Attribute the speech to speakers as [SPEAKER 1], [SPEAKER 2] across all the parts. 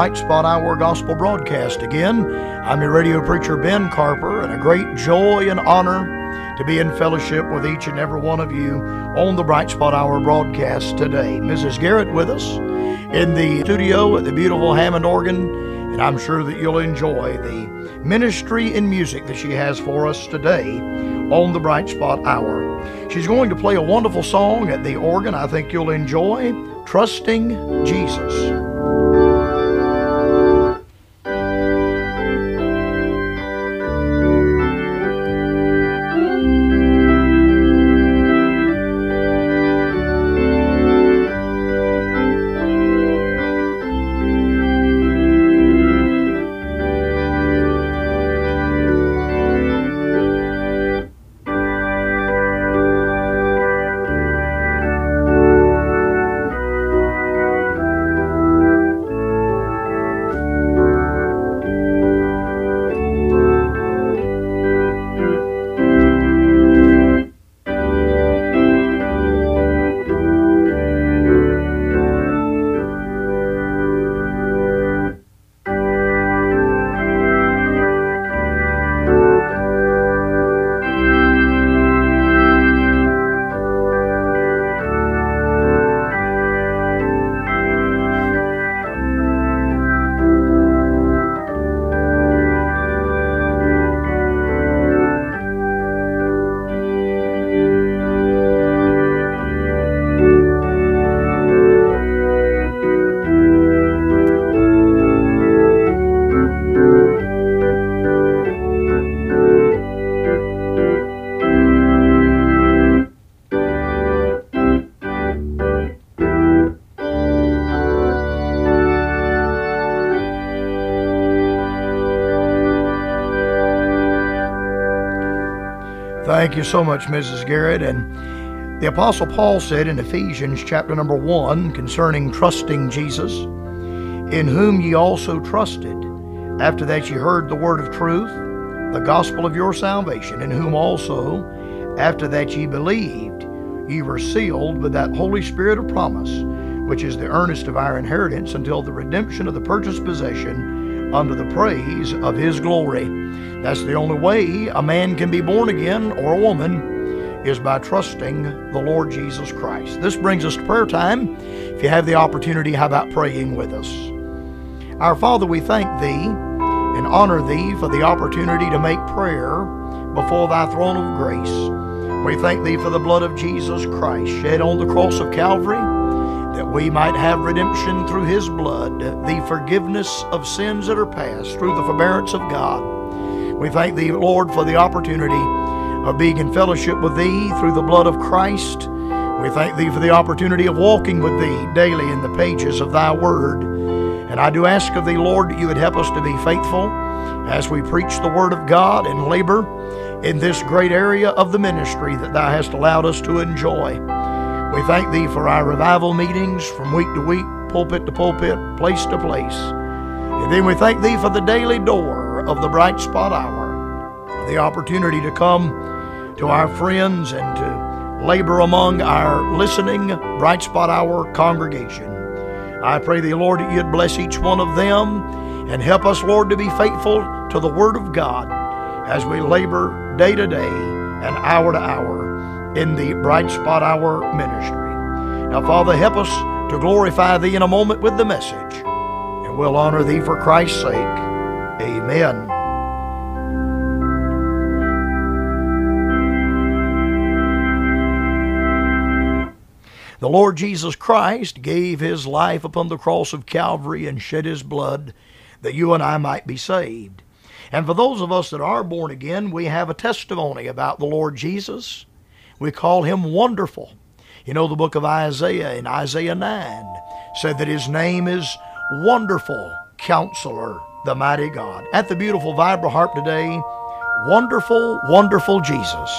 [SPEAKER 1] Bright Spot Hour Gospel broadcast again. I'm your radio preacher, Ben Carper, and a great joy and honor to be in fellowship with each and every one of you on the Bright Spot Hour broadcast today. Mrs. Garrett with us in the studio at the beautiful Hammond organ, and I'm sure that you'll enjoy the ministry and music that she has for us today on the Bright Spot Hour. She's going to play a wonderful song at the organ I think you'll enjoy Trusting Jesus. Thank you so much, Mrs. Garrett. And the Apostle Paul said in Ephesians chapter number 1 concerning trusting Jesus, in whom ye also trusted, after that ye heard the word of truth, the gospel of your salvation, in whom also, after that ye believed, ye were sealed with that Holy Spirit of promise, which is the earnest of our inheritance until the redemption of the purchased possession unto the praise of his glory. That's the only way a man can be born again or a woman is by trusting the Lord Jesus Christ. This brings us to prayer time. If you have the opportunity, how about praying with us? Our Father, we thank Thee and honor Thee for the opportunity to make prayer before Thy throne of grace. We thank Thee for the blood of Jesus Christ shed on the cross of Calvary that we might have redemption through His blood, the forgiveness of sins that are past through the forbearance of God. We thank Thee, Lord, for the opportunity of being in fellowship with Thee through the blood of Christ. We thank Thee for the opportunity of walking with Thee daily in the pages of Thy Word. And I do ask of Thee, Lord, that You would help us to be faithful as we preach the Word of God and labor in this great area of the ministry that Thou hast allowed us to enjoy. We thank Thee for our revival meetings from week to week, pulpit to pulpit, place to place. And then we thank Thee for the daily door of the Bright Spot Hour, the opportunity to come to our friends and to labor among our listening Bright Spot Hour congregation. I pray the Lord, that you'd bless each one of them and help us, Lord, to be faithful to the Word of God as we labor day to day and hour to hour in the Bright Spot Hour ministry. Now, Father, help us to glorify Thee in a moment with the message, and we'll honor Thee for Christ's sake. Amen. The Lord Jesus Christ gave his life upon the cross of Calvary and shed his blood that you and I might be saved. And for those of us that are born again, we have a testimony about the Lord Jesus. We call him wonderful. You know, the book of Isaiah in Isaiah 9 said that his name is Wonderful Counselor, the mighty God. At the beautiful vibra harp today, wonderful, wonderful Jesus.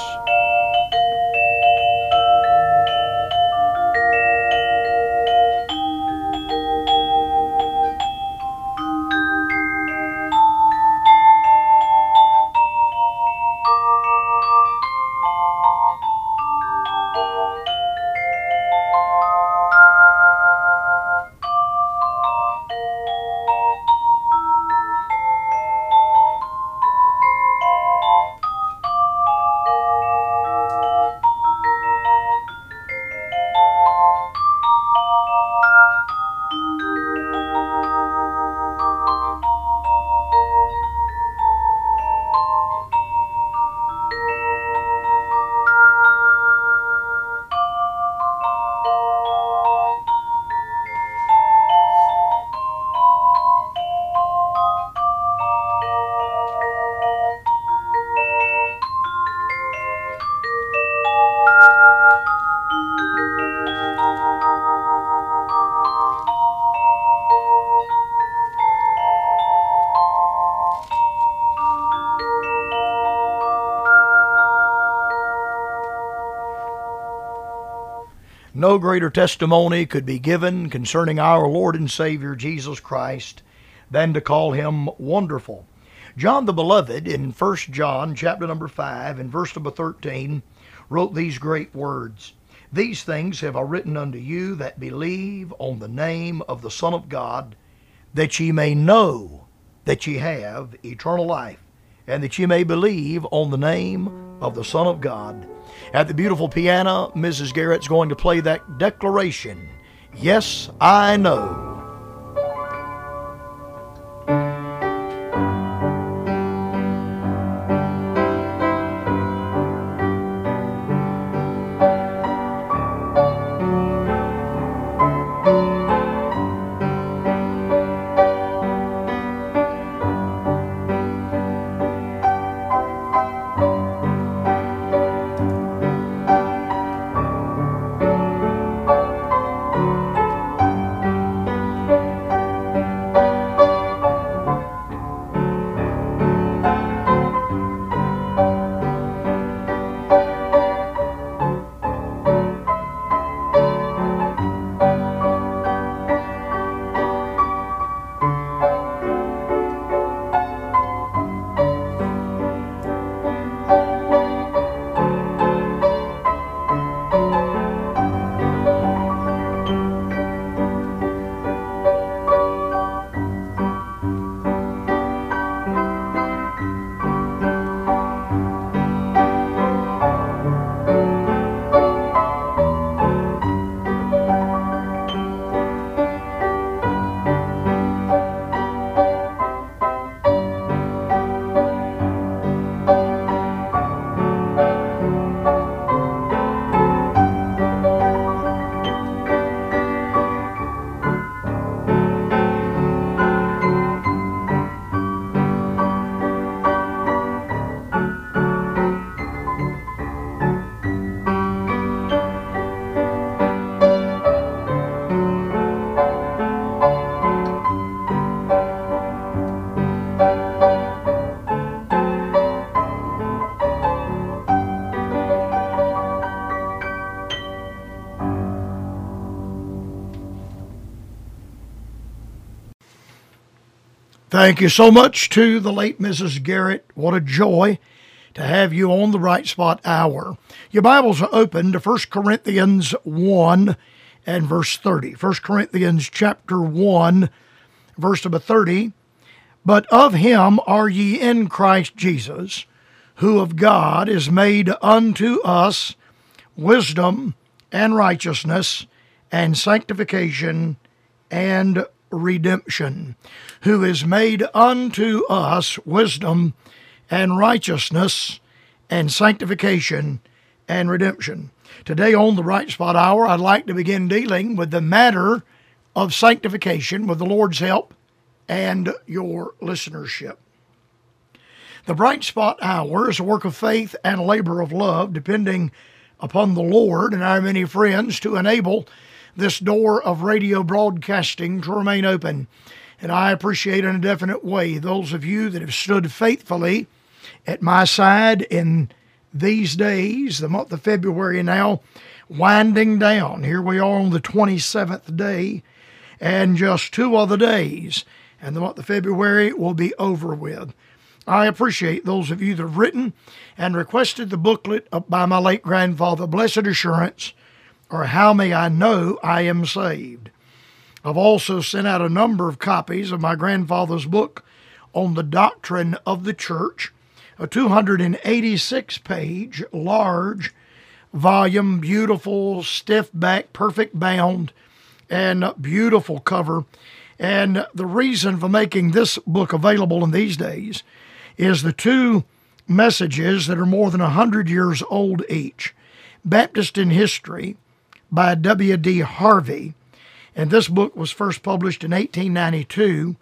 [SPEAKER 1] No greater testimony could be given concerning our Lord and Savior Jesus Christ than to call him wonderful. John the Beloved in 1 John chapter number 5 and verse number 13 wrote these great words. These things have I written unto you that believe on the name of the Son of God, that ye may know that ye have eternal life, and that ye may believe on the name of the Son of God. At the beautiful piano, Mrs. Garrett's going to play that declaration Yes, I know. Thank you so much to the late Mrs. Garrett. What a joy to have you on the Bright Spot Hour. Your Bibles are open to 1 Corinthians 1 and verse 30. 1 Corinthians chapter 1, verse number 30. But of him are ye in Christ Jesus, who of God is made unto us wisdom and righteousness and sanctification and redemption, who is made unto us wisdom and righteousness and sanctification and redemption. Today on the Bright Spot Hour, I'd like to begin dealing with the matter of sanctification with the Lord's help and your listenership. The Bright Spot Hour is a work of faith and labor of love, depending upon the Lord and our many friends to enable this door of radio broadcasting to remain open. And I appreciate in a definite way those of you that have stood faithfully at my side in these days, the month of February now winding down. Here we are on the 27th day, and just two other days, and the month of February will be over with. I appreciate those of you that have written and requested the booklet by my late grandfather, Blessed Assurance, or How May I Know I Am Saved? I've also sent out a number of copies of my grandfather's book on the doctrine of the church, a 286 page, large volume, beautiful, stiff back, perfect bound, and beautiful cover. And the reason for making this book available in these days is the two messages that are more than 100 years old each Baptist in History by W.D. Harvey. And this book was first published in 1892.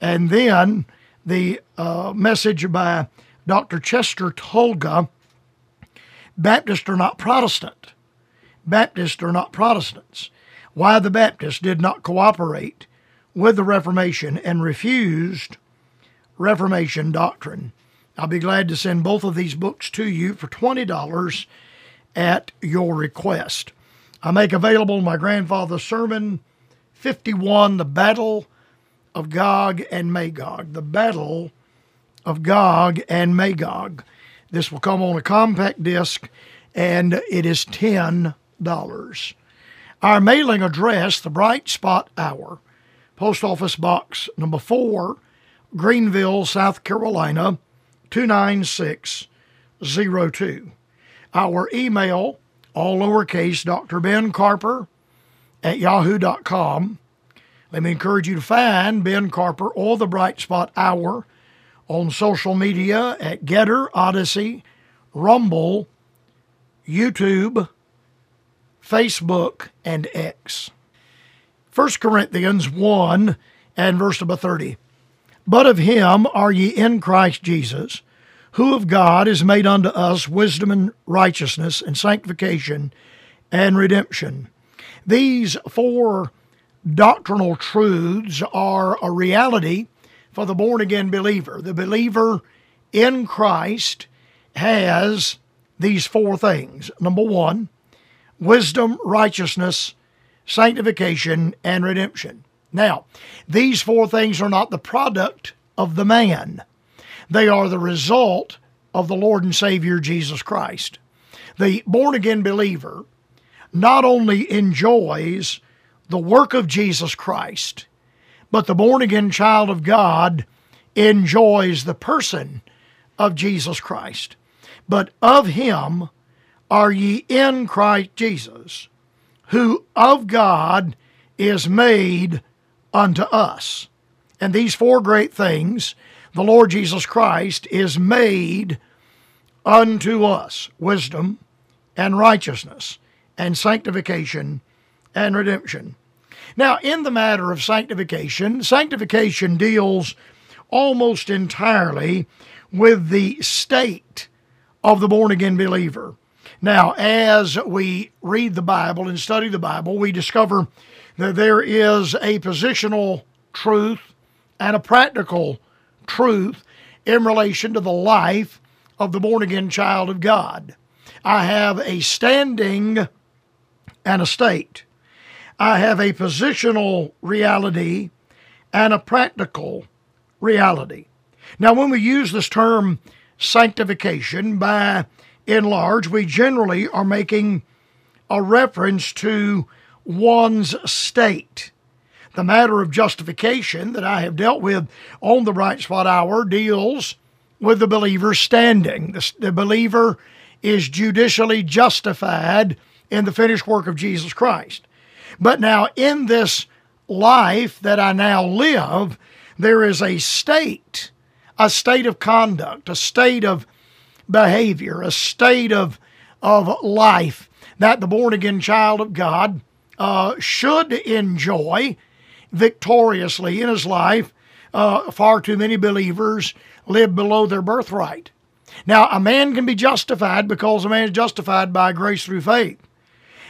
[SPEAKER 1] And then the uh, message by Dr. Chester Tulga Baptists are not Protestant. Baptists are not Protestants. Why the Baptists did not cooperate with the Reformation and refused Reformation doctrine. I'll be glad to send both of these books to you for $20 at your request. I make available my grandfather's sermon 51, The Battle of Gog and Magog. The Battle of Gog and Magog. This will come on a compact disc and it is $10. Our mailing address, the Bright Spot Hour, Post Office Box number 4, Greenville, South Carolina 29602. Our email, all lowercase, Dr. Ben Carper at yahoo.com. Let me encourage you to find Ben Carper or the Bright Spot Hour on social media at GETTR, Odysee, Rumble, YouTube, Facebook, and X. 1 Corinthians 1 and verse number 30. But of him are ye in Christ Jesus, who of God is made unto us wisdom and righteousness and sanctification and redemption. These four doctrinal truths are a reality for the born again believer. The believer in Christ has these four things. Number one, wisdom, righteousness, sanctification, and redemption. Now, these four things are not the product of the man, they are the result of the Lord and Savior Jesus Christ. The born again believer not only enjoys the work of Jesus Christ, but the born again child of God enjoys the person of Jesus Christ. But of him are ye in Christ Jesus, who of God is made unto us. And these four great things, the Lord Jesus Christ is made unto us wisdom and righteousness and sanctification and redemption. Now, in the matter of sanctification, sanctification deals almost entirely with the state of the born again believer. Now, as we read the Bible and study the Bible, we discover that there is a positional truth and a practical truth in relation to the life of the born again child of God. I have a standing and a state. I have a positional reality and a practical reality. Now, when we use this term sanctification, by and large, we generally are making a reference to one's state. The matter of justification that I have dealt with on the Bright Spot Hour deals with the believer's standing. The, the believer is judicially justified in the finished work of Jesus Christ. But now, in this life that I now live, there is a state, a state of conduct, a state of behavior, a state of, of life that the born again child of God uh, should enjoy victoriously in his life. Uh, far too many believers live below their birthright. Now, a man can be justified because a man is justified by grace through faith.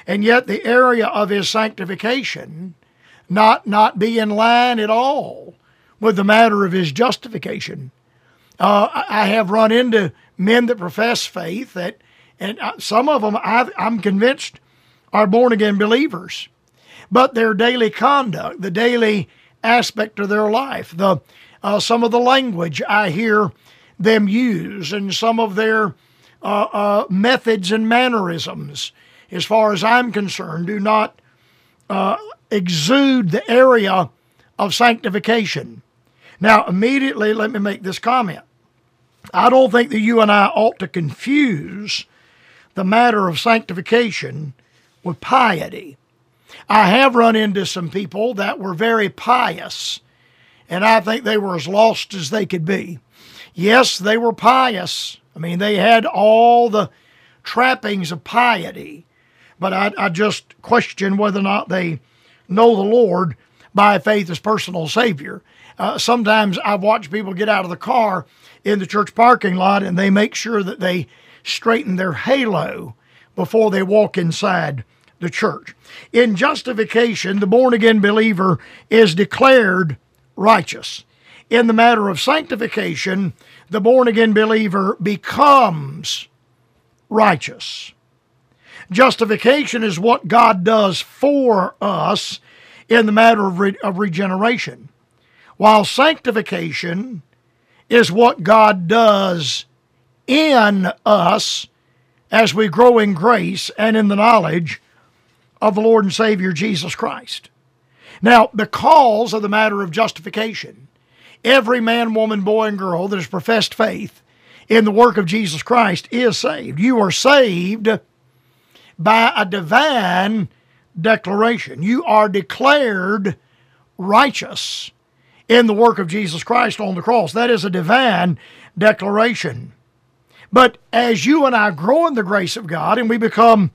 [SPEAKER 1] And yet, the area of his sanctification not, not be in line at all with the matter of his justification. Uh, I have run into men that profess faith that, and uh, some of them i I'm convinced are born again believers, but their daily conduct, the daily aspect of their life, the uh, some of the language I hear them use, and some of their uh, uh, methods and mannerisms, as far as I'm concerned, do not uh, exude the area of sanctification. Now, immediately, let me make this comment. I don't think that you and I ought to confuse the matter of sanctification with piety. I have run into some people that were very pious, and I think they were as lost as they could be. Yes, they were pious. I mean, they had all the trappings of piety, but I, I just question whether or not they know the Lord by faith as personal Savior. Uh, sometimes I've watched people get out of the car in the church parking lot and they make sure that they straighten their halo before they walk inside the church. In justification, the born again believer is declared righteous. In the matter of sanctification, the born again believer becomes righteous. Justification is what God does for us in the matter of, re- of regeneration, while sanctification is what God does in us as we grow in grace and in the knowledge of the Lord and Savior Jesus Christ. Now, because of the matter of justification, every man, woman, boy, and girl that has professed faith in the work of Jesus Christ is saved. You are saved by a divine declaration. You are declared righteous in the work of Jesus Christ on the cross. That is a divine declaration. But as you and I grow in the grace of God and we become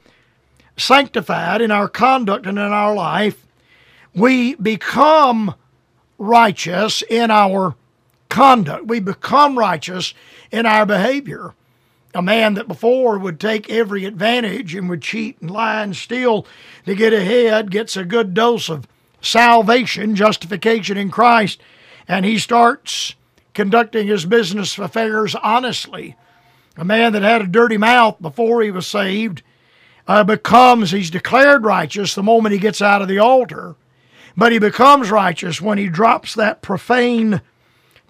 [SPEAKER 1] sanctified in our conduct and in our life, we become righteous in our conduct. We become righteous in our behavior. A man that before would take every advantage and would cheat and lie and steal to get ahead gets a good dose of salvation, justification in Christ, and he starts conducting his business affairs honestly. A man that had a dirty mouth before he was saved uh, becomes, he's declared righteous the moment he gets out of the altar, but he becomes righteous when he drops that profane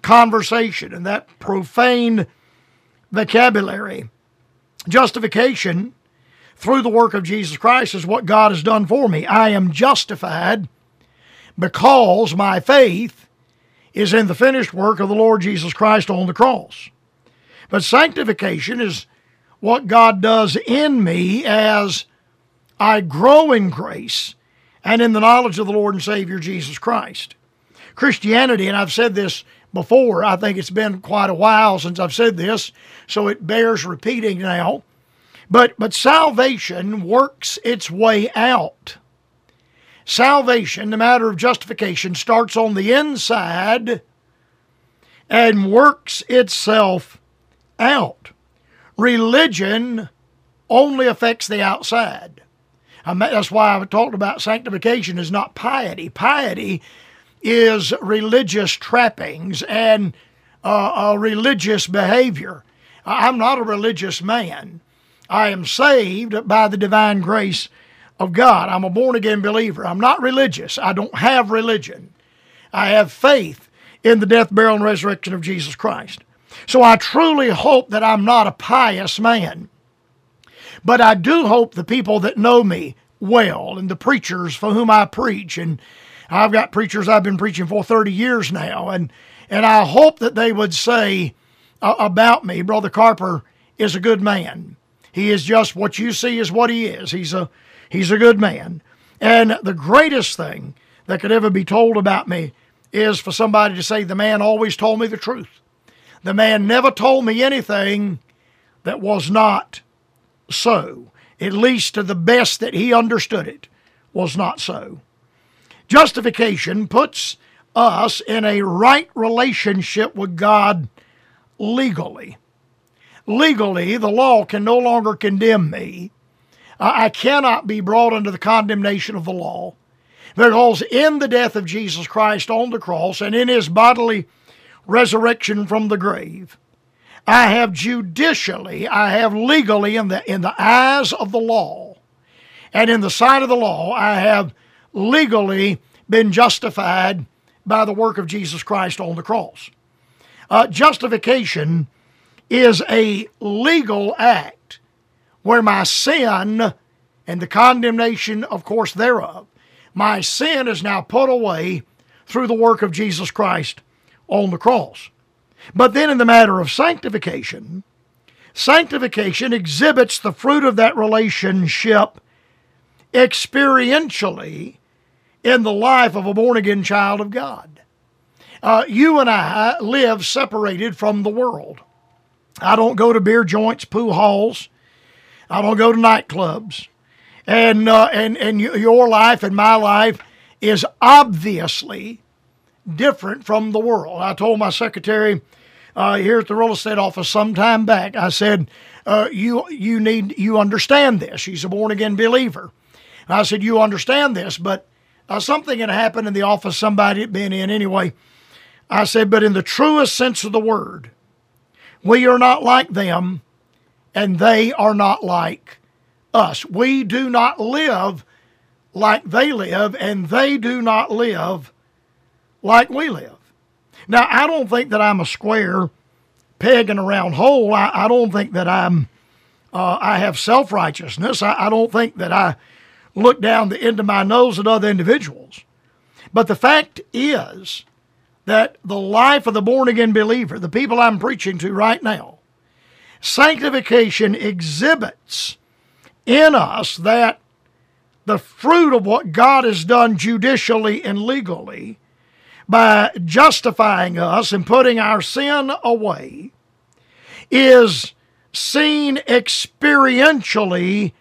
[SPEAKER 1] conversation and that profane vocabulary. Justification through the work of Jesus Christ is what God has done for me. I am justified because my faith is in the finished work of the Lord Jesus Christ on the cross. But sanctification is what God does in me as I grow in grace and in the knowledge of the Lord and Savior Jesus Christ. Christianity, and I've said this before, I think it's been quite a while since I've said this, so it bears repeating now. But, but salvation works its way out. Salvation, the matter of justification, starts on the inside and works itself out. Religion only affects the outside. That's why I've talked about sanctification is not piety. Piety is religious trappings and uh, religious behavior. I'm not a religious man. I am saved by the divine grace of God. I'm a born again believer. I'm not religious. I don't have religion. I have faith in the death, burial, and resurrection of Jesus Christ. So I truly hope that I'm not a pious man. But I do hope the people that know me well and the preachers for whom I preach and I've got preachers I've been preaching for 30 years now, and and I hope that they would say uh, about me, Brother Carper is a good man. He is just what you see is what he is. He's a he's a good man. And the greatest thing that could ever be told about me is for somebody to say the man always told me the truth. The man never told me anything that was not so. At least to the best that he understood it was not so. Justification puts us in a right relationship with God legally. Legally, the law can no longer condemn me. I cannot be brought under the condemnation of the law because in the death of Jesus Christ on the cross and in his bodily resurrection from the grave, I have judicially, I have legally in the in the eyes of the law and in the sight of the law, I have legally been justified by the work of Jesus Christ on the cross. Uh, justification is a legal act where my sin and the condemnation, of course, thereof, my sin is now put away through the work of Jesus Christ on the cross. But then, in the matter of sanctification, sanctification exhibits the fruit of that relationship experientially in the life of a born again child of God. Uh, you and I live separated from the world. I don't go to beer joints, pool halls. I don't go to nightclubs. And, uh, and, and your life and my life is obviously different from the world. I told my secretary uh, here at the real estate office some time back, I said, uh, you, you need, you understand this. She's a born again believer. I said, you understand this, but uh, something had happened in the office somebody had been in anyway. I said, but in the truest sense of the word, we are not like them, and they are not like us. We do not live like they live, and they do not live like we live. Now, I don't think that I'm a square peg in a round hole. I, I don't think that I'm uh, I have self righteousness. I, I don't think that I look down the end of my nose at other individuals. But the fact is that the life of the born again believer, the people I'm preaching to right now, sanctification exhibits in us that the fruit of what God has done judicially and legally by justifying us and putting our sin away is seen experientially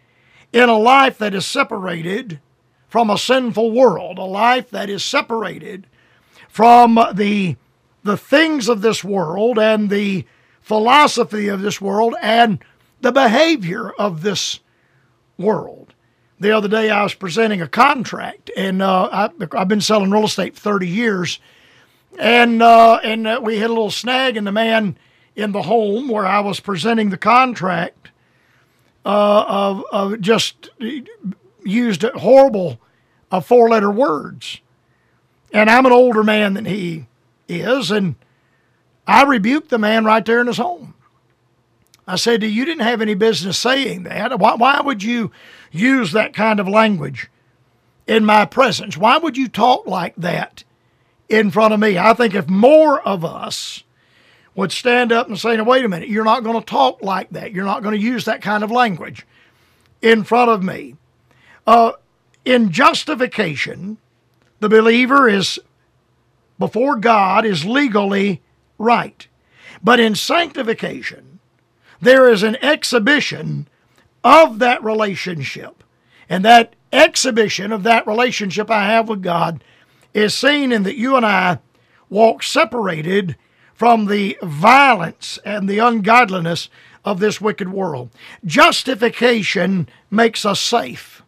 [SPEAKER 1] in a life that is separated from a sinful world, a life that is separated from the, the things of this world and the philosophy of this world and the behavior of this world. The other day, I was presenting a contract, and uh, I, have been selling real estate for 30 years, and uh, and uh, we had a little snag, and the man in the home where I was presenting the contract uh, of, of just used horrible uh, four letter words. And I'm an older man than he is, and I rebuked the man right there in his home. I said, You didn't have any business saying that. Why, why would you use that kind of language in my presence? Why would you talk like that in front of me? I think if more of us would stand up and say, now, wait a minute, you're not going to talk like that. You're not going to use that kind of language in front of me. Uh, in justification, the believer is, before God, is legally right. But in sanctification, there is an exhibition of that relationship. And that exhibition of that relationship I have with God is seen in that you and I walk separated from the violence and the ungodliness of this wicked world. Justification makes us safe.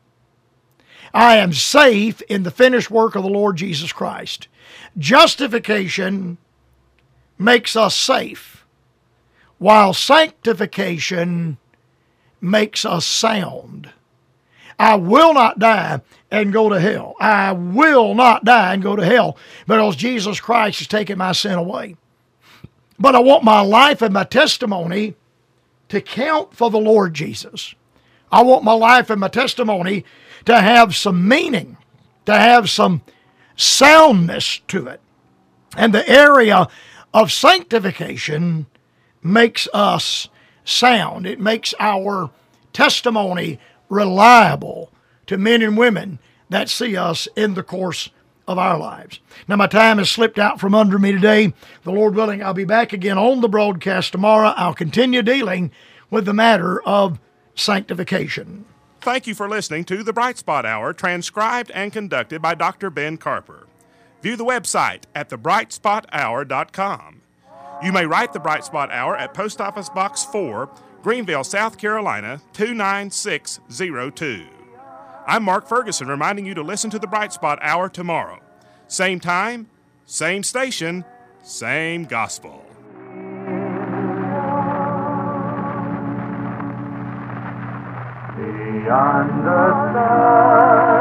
[SPEAKER 1] I am safe in the finished work of the Lord Jesus Christ. Justification makes us safe, while sanctification makes us sound. I will not die and go to hell. I will not die and go to hell because Jesus Christ has taken my sin away. But I want my life and my testimony to count for the Lord Jesus. I want my life and my testimony to have some meaning, to have some soundness to it. And the area of sanctification makes us sound, it makes our testimony reliable to men and women that see us in the course of our lives. Now, my time has slipped out from under me today. The Lord willing, I'll be back again on the broadcast tomorrow. I'll continue dealing with the matter of sanctification.
[SPEAKER 2] Thank you for listening to the Bright Spot Hour, transcribed and conducted by Dr. Ben Carper. View the website at thebrightspothour.com. You may write the Bright Spot Hour at Post Office Box 4, Greenville, South Carolina 29602. I'm Mark Ferguson reminding you to listen to the Bright Spot Hour tomorrow. Same time, same station, same gospel. Beyond the sun.